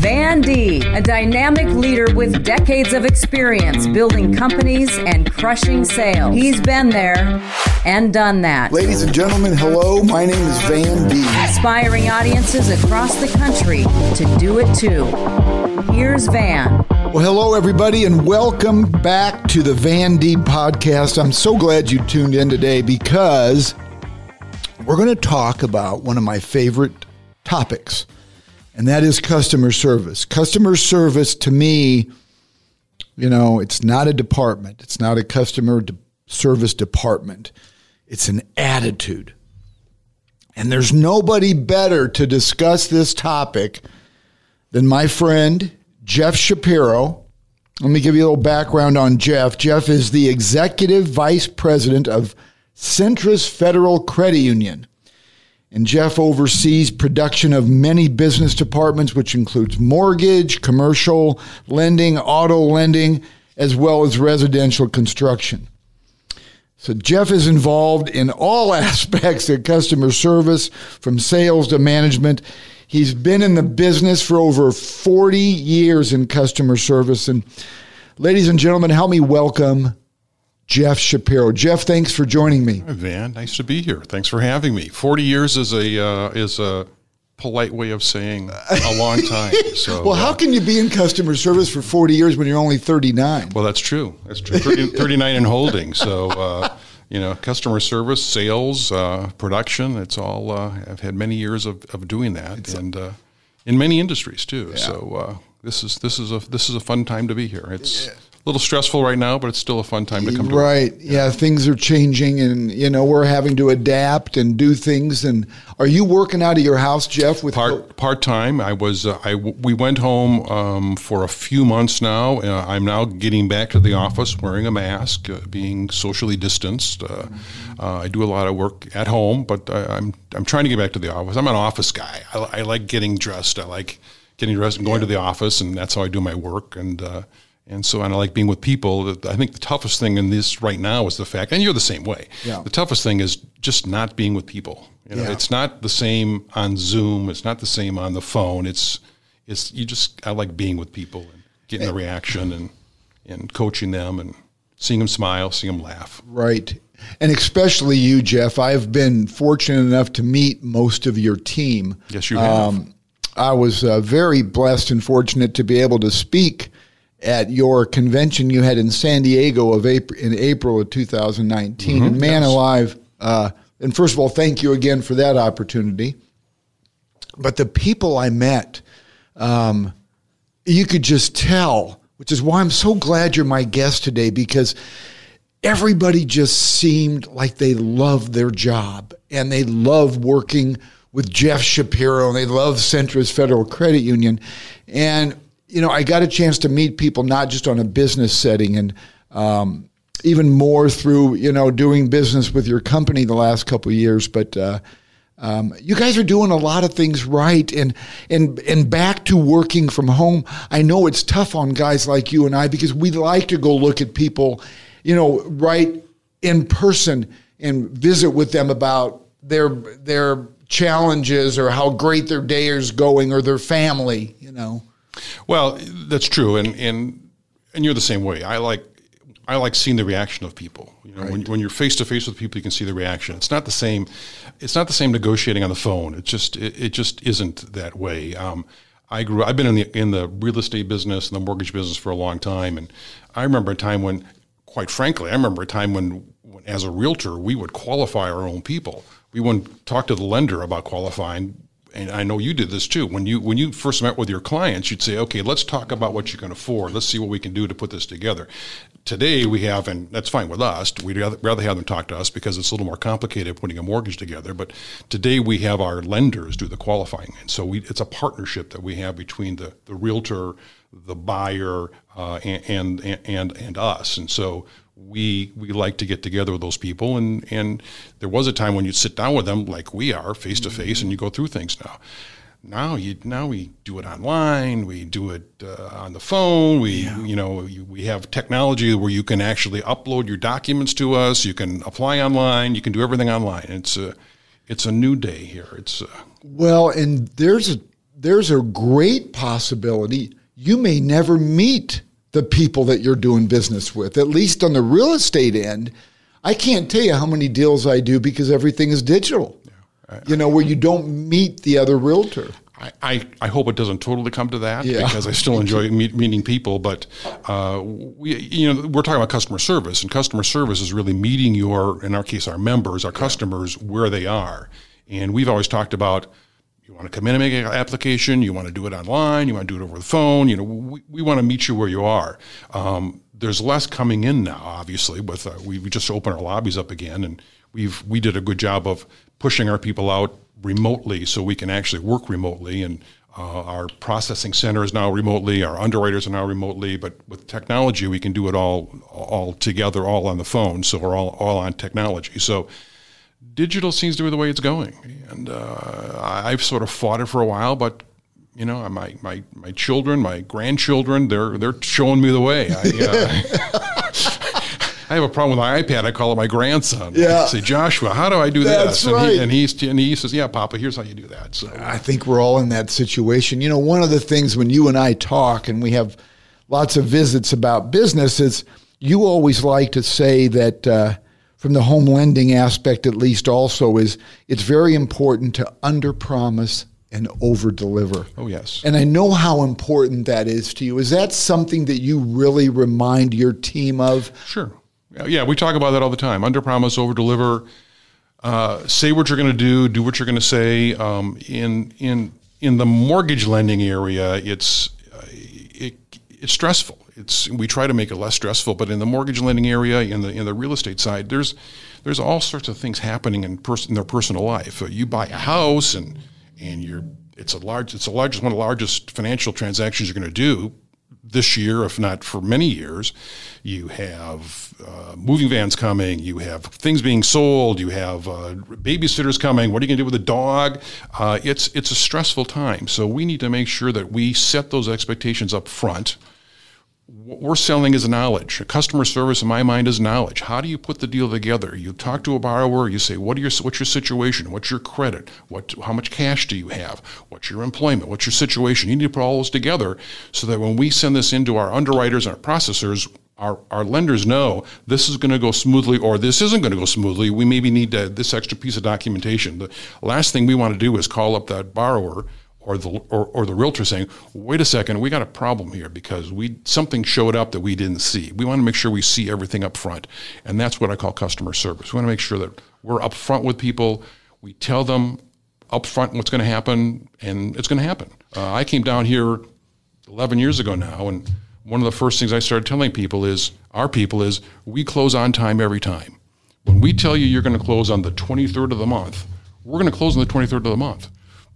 Van Deeb, a dynamic leader with decades of experience building companies and crushing sales. He's been there and done that. Ladies and gentlemen, hello. My name is Van Deeb. Inspiring audiences across the country to do it too. Here's Van. Well, hello, everybody, and welcome back to the Van Deeb podcast. I'm so glad you tuned in today because we're going to talk about one of my favorite topics, and that is customer service. Customer service to me, you know, it's not a department, it's not a customer de- service department, it's an attitude. And there's nobody better to discuss this topic than my friend Jeff Shapiro. Let me give you a little background on Jeff. Jeff is the executive vice president of Centris Federal Credit Union. And Jeff oversees production of many business departments, which includes mortgage, commercial lending, auto lending, as well as residential construction. So Jeff is involved in all aspects of customer service, from sales to management. He's been in the business for over 40 years in customer service. And ladies and gentlemen, help me welcome Jeff Shapiro. Jeff, thanks for joining me. Hi, Van, nice to be here. Thanks for having me. 40 years is a uh, is a polite way of saying a long time. So, well, how uh, can you be in customer service for 40 years when you're only 39? well, that's true. That's true. 30, 39 and holding. So, uh, you know, customer service, sales, uh, production, it's all, uh, I've had many years of, of doing that and uh, in many industries too. So, uh, this is this is a this is a fun time to be here. It's a little stressful right now, but it's still a fun time to come to work. Right. Yeah. things are changing and, you know, we're having to adapt and do things. And are you working out of your house, Jeff, with part part time. I was uh, I we went home um, for a few months now. Uh, I'm now getting back to the office, wearing a mask, uh, being socially distanced. Uh, uh, I do a lot of work at home, but I, I'm I'm trying to get back to the office. I'm an office guy. I, I like getting dressed. I like getting dressed and going to the office, and that's how I do my work. And uh, and so and I like being with people. I think the toughest thing in this right now is the fact, and you're the same way. Yeah. The toughest thing is just not being with people. You know, Yeah. it's not the same on Zoom. It's not the same on the phone. It's it's you just I like being with people and getting the reaction and and coaching them and seeing them smile, seeing them laugh. Right. And especially you, Jeff. I've been fortunate enough to meet most of your team. Yes, you have. I was uh, very blessed and fortunate to be able to speak at your convention you had in San Diego of April, in April of 2019. and man alive, uh, and first of all, thank you again for that opportunity. But the people I met, um, you could just tell, which is why I'm so glad you're my guest today because everybody just seemed like they loved their job and they love working with Jeff Shapiro and they love Centris Federal Credit Union. And, you know, I got a chance to meet people not just on a business setting and, um, even more through you know doing business with your company the last couple of years, but uh, um, you guys are doing a lot of things right, and and and back to working from home. I know it's tough on guys like you and I because we like to go look at people, you know, right in person and visit with them about their their challenges or how great their day is going or their family. You know, Well, that's true, and and and you're the same way. I like I like seeing the reaction of people. You know, when, when you're face to face with people, you can see the reaction. It's not the same. It's not the same negotiating on the phone. It just it, it just isn't that way. Um, I grew. I've been in the in the real estate business and the mortgage business for a long time, and I remember a time when, quite frankly, I remember a time when, when as a realtor, we would qualify our own people. We wouldn't talk to the lender about qualifying and I know you did this too. When you when you first met with your clients, you'd say, "Okay, let's talk about what you can afford. Let's see what we can do to put this together." Today we have, and that's fine with us. We'd rather, have them talk to us because it's a little more complicated putting a mortgage together. But today we have our lenders do the qualifying, and so we, it's a partnership that we have between the the realtor, the buyer, uh, and, and and and us. And so we we like to get together with those people. And and there was a time when you'd sit down with them like we are face to face and you go through things. Now now you now we do it online. We do it uh, on the phone. We you know you, we have technology where you can actually upload your documents to us. You can apply online. You can do everything online. It's a it's a new day here. It's uh, Well, and there's a there's a great possibility you may never meet the people that you're doing business with, at least on the real estate end. I can't tell you how many deals I do because everything is digital. Yeah. you know, where you don't meet the other realtor. I, I, I, hope it doesn't totally come to that yeah. because I still enjoy meet, meeting people. But uh, we, you know, we're talking about customer service, and customer service is really meeting your, in our case, our members, our yeah. customers, where they are. And we've always talked about you want to come in and make an application, you want to do it online, you want to do it over the phone. You know, we, we want to meet you where you are. Um, there's less coming in now, obviously. With uh, we, just opened our lobbies up again, and we've we did a good job of pushing our people out remotely so we can actually work remotely and uh, our processing center is now remotely our underwriters are now remotely but with technology we can do it all all together all on the phone so we're all, all on technology so digital seems to be the way it's going and uh, i've sort of fought it for a while but you know my, my, my children my grandchildren they're they're showing me the way I, uh, I have a problem with my iPad. I call it my grandson. Yeah. I say, Joshua, how do I do That's this? Right. And, he, and, he, and he says, Yeah, Papa, here's how you do that. So I think we're all in that situation. You know, one of the things when you and I talk and we have lots of visits about business is you always like to say that. Uh, from the home lending aspect at least also is it's very important to under promise and over deliver. Oh yes. And I know how important that is to you. Is that something that you really remind your team of? Sure. Yeah, we talk about that all the time. Under promise, over deliver. Uh, say what you're going to do, do what you're going to say. Um, in in in the mortgage lending area, it's uh, it, it's stressful. It's we try to make it less stressful, but in the mortgage lending area, in the in the real estate side, there's there's all sorts of things happening in in their personal life. Uh, you buy a house and and you're it's a large it's the largest one of the largest financial transactions you're going to do this year, if not for many years. You have uh, moving vans coming. You have things being sold. You have uh, babysitters coming. What are you going to do with a dog? Uh, it's it's a stressful time. So we need to make sure that we set those expectations up front what we're selling is knowledge. A customer service, in my mind, is knowledge. How do you put the deal together? You talk to a borrower. You say, "What are your what's your situation? What's your credit? What how much cash do you have? What's your employment? What's your situation?" You need to put all those together so that when we send this into our underwriters and our processors, our, our lenders know this is going to go smoothly or this isn't going to go smoothly. We maybe need to, this extra piece of documentation. The last thing we want to do is call up that borrower or the or, or the realtor saying, "Wait a second, we got a problem here because we something showed up that we didn't see." We want to make sure we see everything up front, and that's what I call customer service. We want to make sure that we're up front with people. We tell them up front what's going to happen, and it's going to happen. Uh, I came down here 11 years ago now, and one of the first things I started telling people is, our people is, we close on time every time. When we tell you you're going to close on the 23rd of the month, we're going to close on the 23rd of the month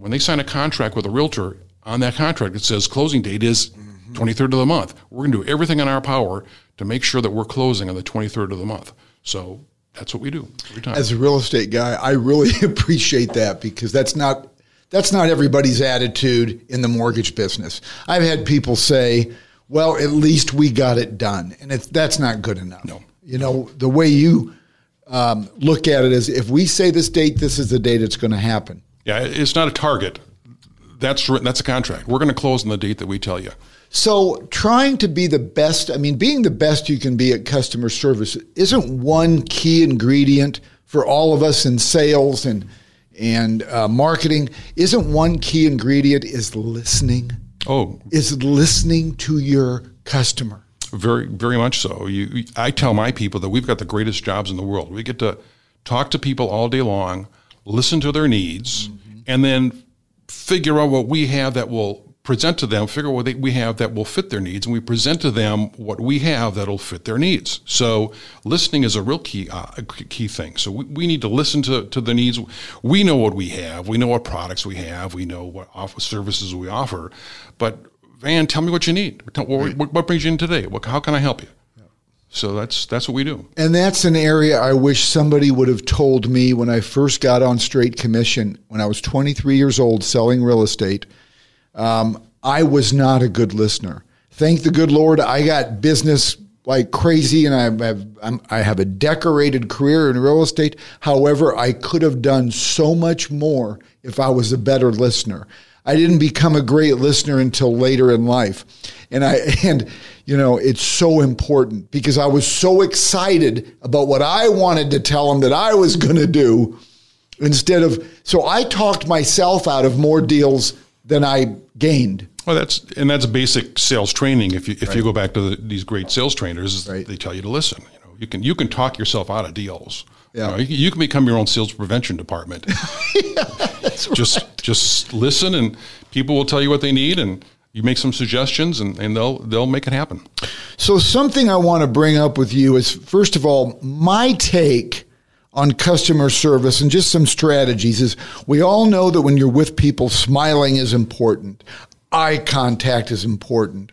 when they sign a contract with a realtor, on that contract it says closing date is mm-hmm. 23rd of the month. We're going to do everything in our power to make sure that we're closing on the 23rd of the month. So that's what we do every time. As a real estate guy, I really appreciate that because that's not that's not everybody's attitude in the mortgage business. I've had people say, "Well, at least we got it done," and that's not good enough. No, you know the way you um, look at it is if we say this date, this is the date it's going to happen. Yeah, it's not a target. That's that's a contract. We're going to close on the date that we tell you. So, trying to be the best, I mean, being the best you can be at customer service isn't one key ingredient for all of us in sales and and uh, marketing. Isn't one key ingredient is listening? Oh, is listening to your customer. Very, very much so. You, I tell my people that we've got the greatest jobs in the world. We get to talk to people all day long listen to their needs, mm-hmm. and then figure out what we have that will present to them, figure out what they, we have that will fit their needs, and we present to them what we have that'll fit their needs. So listening is a real key uh, key thing. So we, we need to listen to, to the needs. We know what we have. We know what products we have. We know what offer, services we offer. But Van, tell me what you need. What, what, what brings you in today? What, how can I help you? So that's that's what we do. And that's an area I wish somebody would have told me when I first got on straight commission when I was 23 years old selling real estate. Um, I was not a good listener. Thank the good Lord, I got business like crazy, and I have I'm, I have a decorated career in real estate. However, I could have done so much more if I was a better listener. I didn't become a great listener until later in life. And I and you know, it's so important because I was so excited about what I wanted to tell them that I was going to do instead of so I talked myself out of more deals than I gained. Well, that's and that's basic sales training. If you if right. you go back to the, these great sales trainers, right. they tell you to listen. You know, you can you can talk yourself out of deals. Yeah. You, know, you, you can become your own sales prevention department. yeah, that's just right. just listen, and people will tell you what they need, and you make some suggestions, and, and they'll they'll make it happen. So something I want to bring up with you is first of all my take on customer service and just some strategies is we all know that when you're with people, smiling is important. Eye contact is important.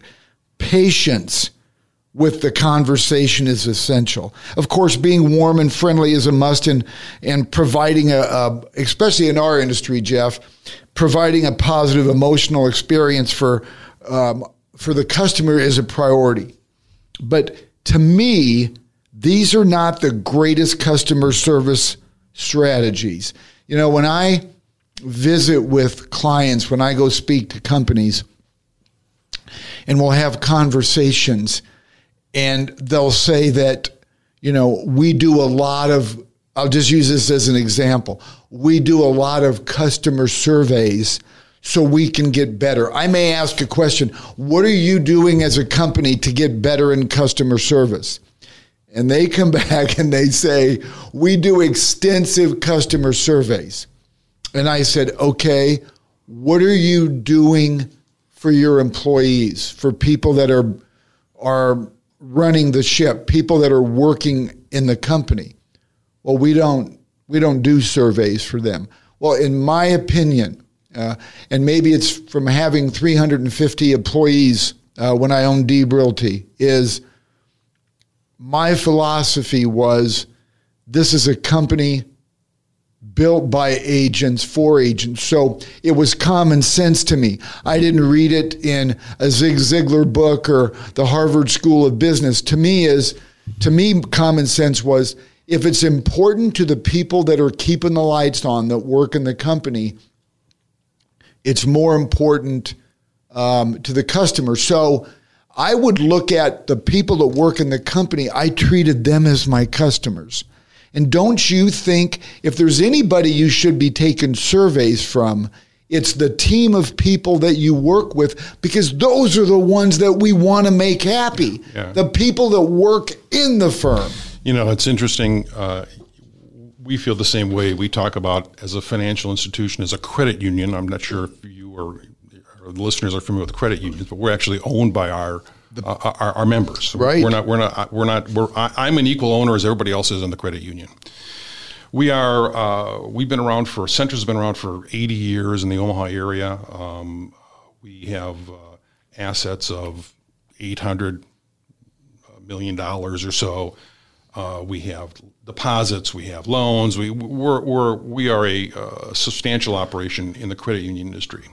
Patience with the conversation is essential. Of course, being warm and friendly is a must, and and providing a, a, especially in our industry, Jeff, providing a positive emotional experience for um, for the customer is a priority. But to me, these are not the greatest customer service strategies. You know, when I visit with clients, when I go speak to companies, and we'll have conversations and they'll say that, you know, we do a lot of, I'll just use this as an example. We do a lot of customer surveys so we can get better. I may ask a question What are you doing as a company to get better in customer service? And they come back and they say, We do extensive customer surveys. And I said, Okay, what are you doing for your employees, for people that are, are running the ship, people that are working in the company. Well, we don't we don't do surveys for them. Well, in my opinion, uh, and maybe it's from having 350 employees uh, when I owned Deeb Realty, is my philosophy was this is a company built by agents for agents. So it was common sense to me. I didn't read it in a Zig Ziglar book or the Harvard School of Business. To me is to me common sense was if it's important to the people that are keeping the lights on that work in the company, it's more important um, to the customer. So I would look at the people that work in the company. I treated them as my customers. And don't you think if there's anybody you should be taking surveys from, it's the team of people that you work with because those are the ones that we want to make happy. Yeah. The people that work in the firm. You know, it's interesting. Uh, we feel the same way. We talk about as a financial institution, as a credit union. I'm not sure if you or, or the listeners are familiar with credit unions, but we're actually owned by our the, uh, our, our, members. Right. We're not. We're not. We're not. We're, I, am an equal owner as everybody else is in the credit union. We are. Uh, we've been around for. Centris been around for 80 years in the Omaha area. Um, we have uh, assets of 800 million dollars or so. Uh, we have deposits. We have loans. We we're, we're we are a uh, substantial operation in the credit union industry.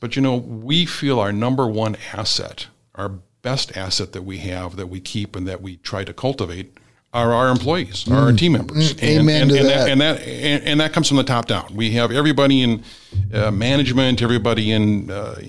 But you know, we feel our number one asset, our best asset that we have that we keep and that we try to cultivate are our employees, mm. our team members. Mm. And, Amen and, to and that. And that, and, and, that comes from the top down. We have everybody in uh, management, everybody in uh,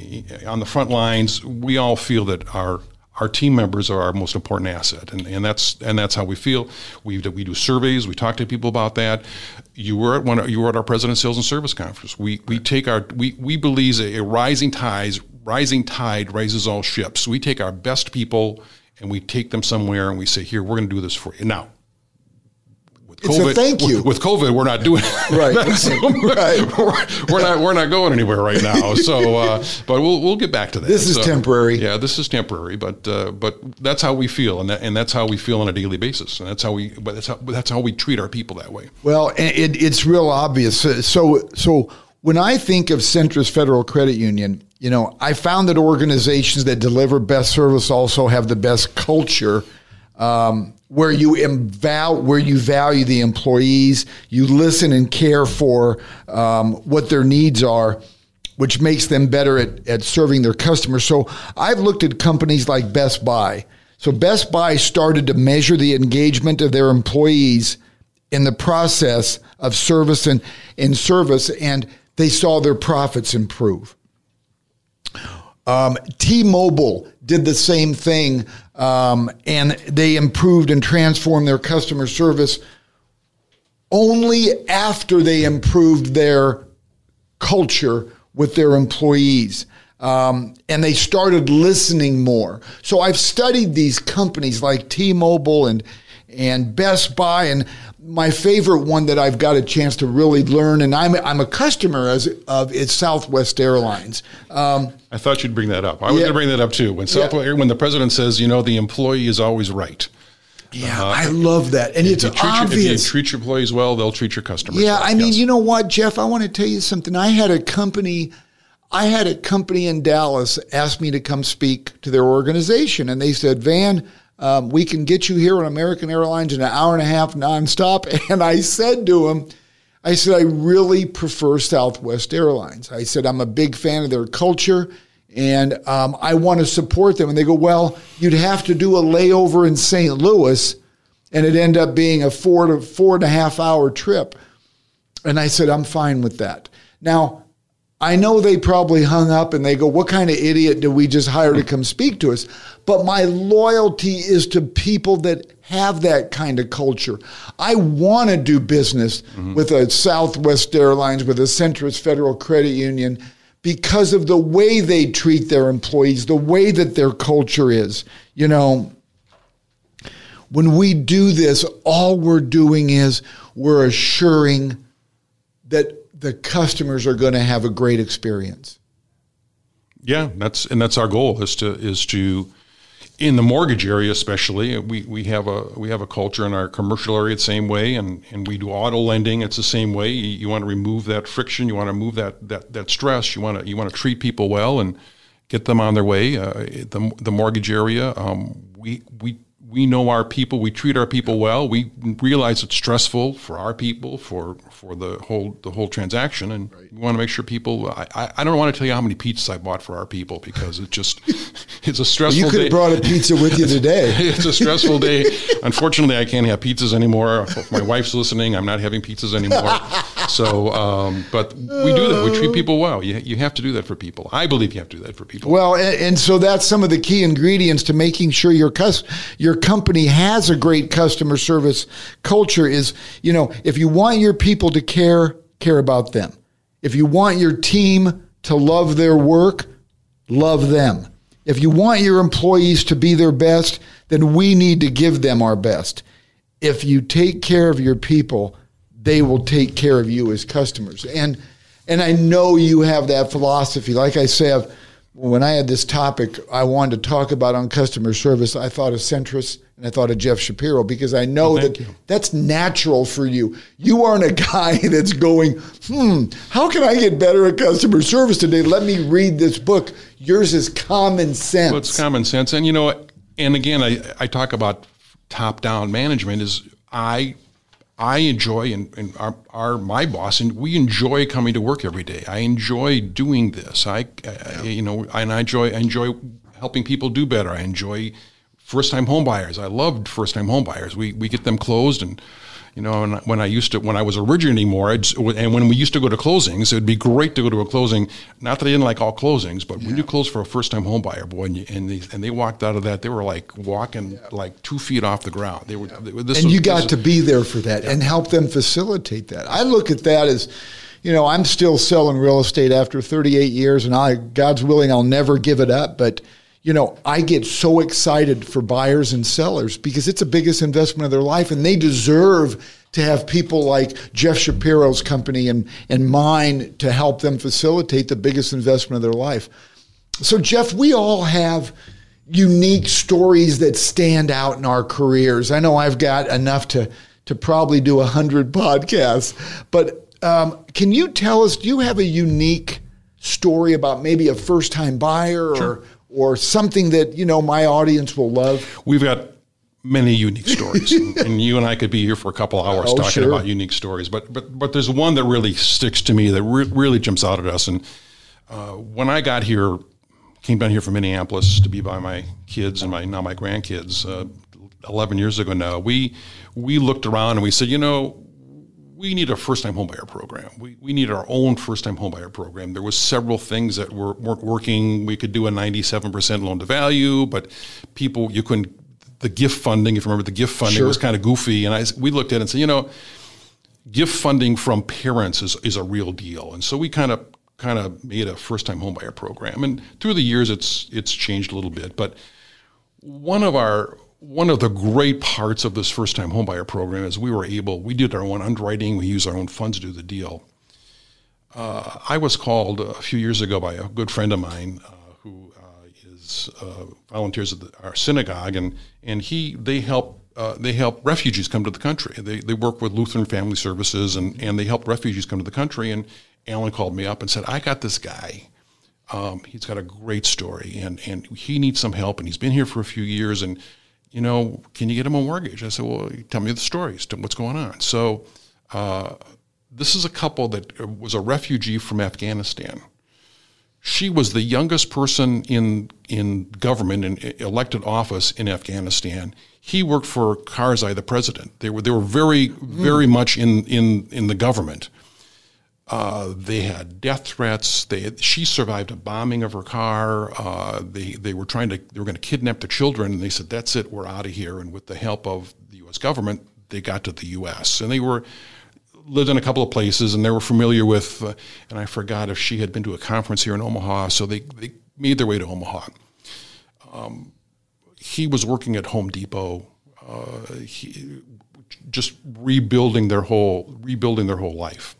on the front lines. We all feel that our our team members are our most important asset, and, and that's and that's how we feel. We we do surveys. We talk to people about that. You were at one. You were at our president sales and service conference. We we take our we we believe a, a rising tides rising tide raises all ships. We take our best people and we take them somewhere and we say, here, we're going to do this for you. Now, with COVID, thank you. With, COVID, we're not doing right. right. We're, we're, not we're not going anywhere right now. So, uh, but we'll we'll get back to that. This is so, temporary. Yeah, this is temporary. But uh, but that's how we feel, and that, and that's how we feel on a daily basis, and that's how we but that's how that's how we treat our people that way. Well, it, it's real obvious. So so when I think of Centris Federal Credit Union, you know, I found that organizations that deliver best service also have the best culture. Um, where you inval- where you value the employees, you listen and care for um, what their needs are, which makes them better at, at serving their customers. So I've looked at companies like Best Buy. So Best Buy started to measure the engagement of their employees in the process of service and in service, and they saw their profits improve. Um, T-Mobile did the same thing, um, and they improved and transformed their customer service only after they improved their culture with their employees. Um, and they started listening more. So I've studied these companies like T-Mobile and and Best Buy, and my favorite one that I've got a chance to really learn, and I'm I'm a customer as of is Southwest Airlines. Um, I thought you'd bring that up. I was Yeah. going to bring that up too. When Southwest, Yeah. when the president says, you know, the employee is always right. yeah, I love that, and it's you, treat your, if you treat your employees well, they'll treat your customers. Yeah, well. I mean, Yes. you know what, Jeff? I want to tell you something. I had a company, I had a company in Dallas ask me to come speak to their organization, and they said, "Van, um, we can get you here on American Airlines in an hour and a half nonstop." And I said to him, "I said I really prefer Southwest Airlines. I said I'm a big fan of their culture." And um, I want to support them. And they go, Well, you'd have to do a layover in St. Louis, and it end up being a four to four and a half hour trip. And I said, I'm fine with that. Now, I know they probably hung up and they go, What kind of idiot did we just hire to come speak to us? But my loyalty is to people that have that kind of culture. I want to do business mm-hmm. with a Southwest Airlines, with a Centris Federal Credit Union because of the way they treat their employees, the way that their culture is. You know, when we do this, all we're doing is we're assuring that the customers are going to have a great experience. Yeah, that's and that's our goal is to is to in the mortgage area especially we, we have a we have a culture in our commercial area the same way and, and we do auto lending it's the same way you, you want to remove that friction you want to remove that that, that stress you want to you want to treat people well and get them on their way uh, the, the mortgage area um, we we we know our people. We treat our people well. We realize it's stressful for our people for for the whole the whole transaction, and we want to make sure people. I, I I don't want to tell you how many pizzas I bought for our people because it just it's a stressful. Day. You could day. have brought a pizza with you today. it's a stressful day. Unfortunately, I can't have pizzas anymore. My wife's listening. I'm not having pizzas anymore. So, um, but we do that. We treat people well. You, you have to do that for people. I believe you have to do that for people. Well, and, and so that's some of the key ingredients to making sure your cus- your company has a great customer service culture is, you know, if you want your people to care, care about them. If you want your team to love their work, love them. If you want your employees to be their best, then we need to give them our best. If you take care of your people, they will take care of you as customers. And and I know you have that philosophy. Like I said, when I had this topic I wanted to talk about on customer service, I thought of Centris and I thought of Jeff Shapiro because I know Well, that you. that's natural for you. You aren't a guy that's going, hmm, how can I get better at customer service today? Let me read this book. Yours is common sense. Well, it's common sense, and you know, and again, I, I talk about top down management. Is I I enjoy and, and our, our my boss and we enjoy coming to work every day. I enjoy doing this. I, I you know, and I enjoy I enjoy helping people do better. I enjoy first time home buyers. I loved first time home buyers. We we get them closed and. You know, and when I used to, when I was originating more, I'd, and when we used to go to closings, it would be great to go to a closing. Not that I didn't like all closings, but when you close for a first-time home buyer, boy, and, you, and they and they walked out of that, they were like walking like two feet off the ground. They were. They, this and was- you got is- to be there for that and help them facilitate that. I look at that as, you know, I'm still selling real estate after 38 years, and I, God's willing, I'll never give it up. But you know, I get so excited for buyers and sellers because it's the biggest investment of their life, and they deserve to have people like Jeff Shapiro's company and and mine to help them facilitate the biggest investment of their life. So, Jeff, we all have unique stories that stand out in our careers. I know I've got enough to to probably do a hundred podcasts, but um, can you tell us? Do you have a unique story about maybe a first time buyer or or something that you know my audience will love? We've got many unique stories, and, you and I could be here for a couple hours Oh, talking sure. about unique stories. But but but there's one that really sticks to me that re- really jumps out at us. And uh, when I got here, came down here from Minneapolis to be by my kids and my now my grandkids. Uh, Eleven years ago now, we we looked around and we said, you know, we need a first time homebuyer program. We, we need our own first time homebuyer program. There was several things that were, weren't working. We could do a 97% loan to value, but people, you couldn't, the gift funding, if you remember the gift funding Sure. was kind of goofy. And I, we looked at it and said, you know, gift funding from parents is, is a real deal. And so we kind of kind of made a first time homebuyer program. And through the years it's it's changed a little bit. But one of our one of the great parts of this first time homebuyer program is we were able we did our own underwriting, we used our own funds to do the deal. Uh, I was called a few years ago by a good friend of mine uh, who uh, is uh, volunteers at the, our synagogue, and and he they help uh, they help refugees come to the country. They, they work with Lutheran Family Services, and and they help refugees come to the country. And Alan called me up and said, I got this guy. Um, he's got a great story, and and he needs some help, and he's been here for a few years, and you know, can you get him a mortgage? I said, well, tell me the stories. What's going on? So. Uh, this is a couple that uh, was a refugee from Afghanistan. She was the youngest person in in government in elected office in Afghanistan. He worked for Karzai, the president. They were they were very very much in in in the government. Uh, they had death threats. They had, she survived a bombing of her car. Uh, they they were trying to they were going to kidnap the children, and they said that's it, we're out of here. And with the help of the U.S. government, they got to the U.S. and they were lived in a couple of places and they were familiar with, uh, and I forgot if she had been to a conference here in Omaha, so they, they made their way to Omaha. Um, he was working at Home Depot, uh, he, just rebuilding their whole rebuilding their whole life.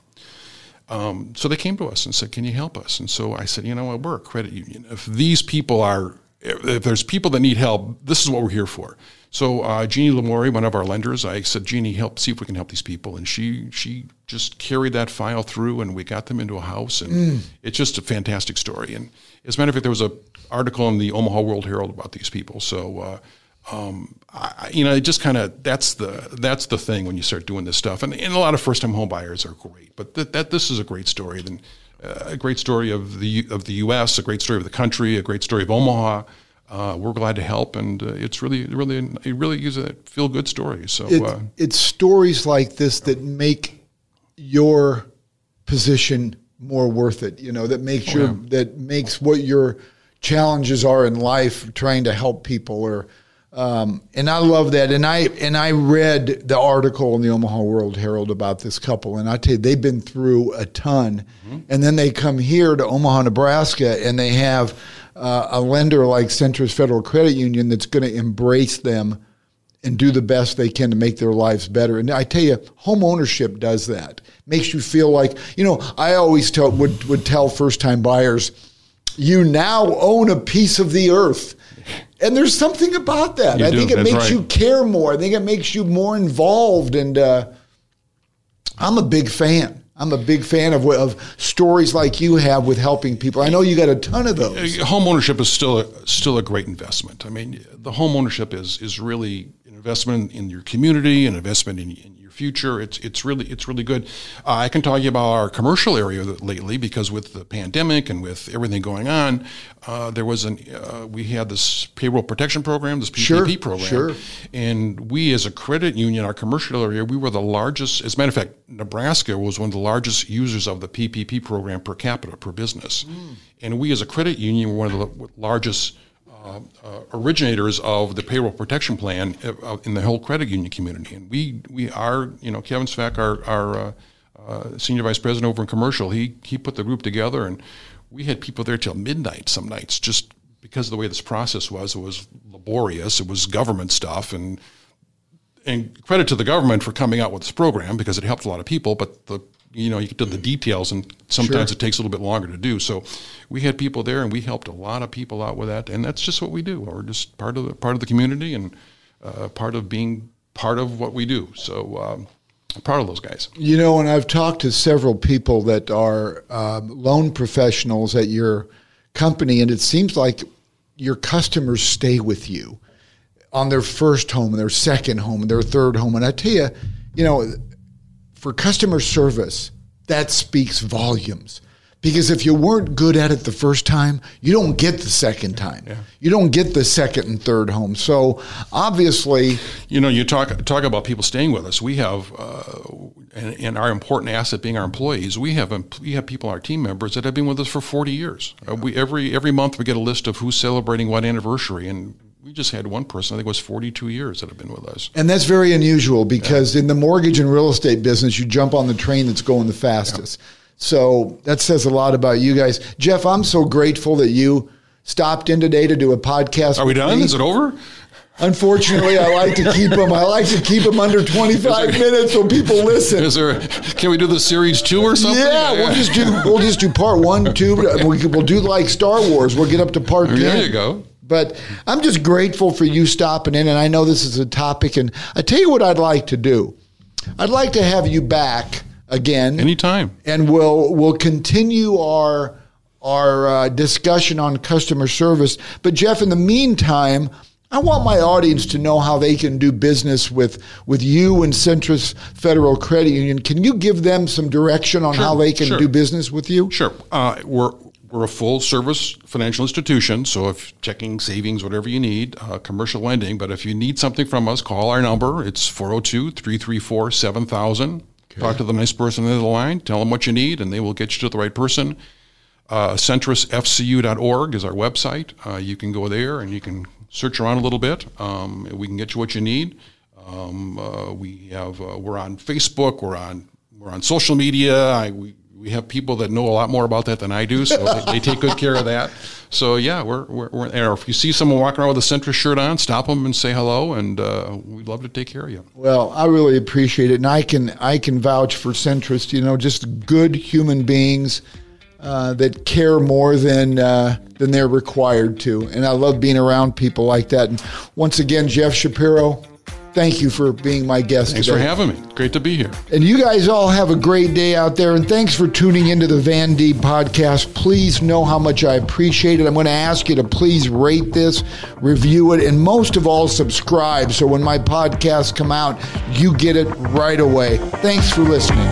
Um, so they came to us and said, "Can you help us?" And so I said, "You know what? We're a credit union. If these people are, if, there's people that need help, this is what we're here for." So uh, Jeannie Lamori, one of our lenders, I said, "Jeannie, help see if we can help these people." And she she just carried that file through, and we got them into a house, and it's just a fantastic story. And as a matter of fact, there was a article in the Omaha World Herald about these people. So. Uh, um, I, you know, it just kind of that's the that's the thing when you start doing this stuff, and, and a lot of first time home buyers are great, but th- that this is a great story, then uh, a great story of the of the U.S., a great story of the country, a great story of Omaha. Uh, we're glad to help, and uh, it's really really it really is a feel good story. So It, uh, it's stories like this that make your position more worth it. You know, that makes your that makes what your challenges are in life, trying to help people, or um, and I love that. And I and I read the article in the Omaha World Herald about this couple, and I tell you, they've been through a ton. And then they come here to Omaha, Nebraska, and they have uh, a lender like Centris Federal Credit Union that's going to embrace them and do the best they can to make their lives better. And I tell you, home ownership does that. Makes you feel like, you know, I always tell would would tell first time buyers, you now own a piece of the earth. And there's something about that. You I do. think it That's makes right. you care more. I think it makes you more involved. And uh, I'm a big fan. I'm a big fan of, of stories like you have with helping people. I know you got a ton of those. home ownership is still a, still a great investment. I mean, the home ownership is is really investment in your community, an investment in, in your future. It's it's really it's really good. Uh, I can talk you about our commercial area lately because with the pandemic and with everything going on, uh, there was an uh, we had this payroll protection program, this PPP Sure, program, sure. and we as a credit union, our commercial area, we were the largest. As a matter of fact, Nebraska was one of the largest users of the PPP program per capita per business, and we as a credit union were one of the largest uh, uh, originators of the payroll protection plan uh, in the whole credit union community. And we we are, you know, Kevin Svak, our our uh, uh, senior vice president over in commercial, he he put the group together, and we had people there till midnight some nights just because of the way this process was. It was laborious. It was government stuff, and and credit to the government for coming out with this program because it helped a lot of people. But the you know you get to the details, and sometimes Sure. it takes a little bit longer to do. So we had people there, and we helped a lot of people out with that, and that's just what we do. We're just part of the part of the community and uh, part of being part of what we do. So um, I'm proud of those guys. You know, and I've talked to several people that are um, loan professionals at your company, and it seems like your customers stay with you on their first home, and their second home, and their third home. And I tell you, you know, for customer service, that speaks volumes Because if you weren't good at it the first time, you don't get the second time. Yeah. You don't get the second and third home. So obviously, you know, you talk talk about people staying with us. We have, uh, and, and, our important asset being our employees. We have we have people, our team members, that have been with us for forty years. Uh, we every every month we get a list of who's celebrating what anniversary, and we just had one person, I think it was 42 years that have been with us. And that's very unusual because yeah. in the mortgage and real estate business, you jump on the train that's going the fastest. Yeah. So that says a lot about you guys. Jeff, I'm so grateful that you stopped in today to do a podcast. Are we done? Me. Is it over? Unfortunately, I like to keep them. I like to keep them under 25 there, minutes so people listen. Is there? Can we do the series two or something? Yeah, we'll just do. We'll just do part one, two. We'll do like Star Wars. We'll get up to part. two. There 10. you go. But I'm just grateful for you stopping in, and I know this is a topic. And I tell you what, I'd like to do. I'd like to have you back again anytime, and we'll we'll continue our our uh, discussion on customer service. But Jeff, in the meantime, I want my audience to know how they can do business with with you and Centris Federal Credit Union. Can you give them some direction on sure, how they can sure. do business with you? Sure. Uh, we're we're a full service financial institution, so if checking, savings, whatever you need, uh, commercial lending. But if you need something from us, call our number. It's 402 334 7000. Talk to the nice person in the line, tell them what you need, and they will get you to the right person. Uh, CentrisFCU.org is our website. Uh, you can go there and you can search around a little bit. Um, we can get you what you need. Um, uh, we have uh, we're on Facebook. We're on we're on social media. I, we we have people that know a lot more about that than I do, so they, they, take good care of that. So yeah, we're, we're, we're there. If you see someone walking around with a Centris shirt on, stop them and say hello, and uh, we'd love to take care of you. Well, I really appreciate it, and I can I can vouch for Centris. You know, just good human beings uh, that care more than uh, than they're required to, and I love being around people like that. And once again, Jeff Shapiro, thank you for being my guest thanks today. for having me. Great to be here. And you guys all have a great day out there. And thanks for tuning into the Van Deeb podcast. Please know how much I appreciate it. I'm going to ask you to please rate this, review it, and most of all, subscribe. So when my podcasts come out, you get it right away. Thanks for listening.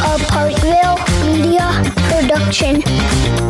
A Parkville Media Production.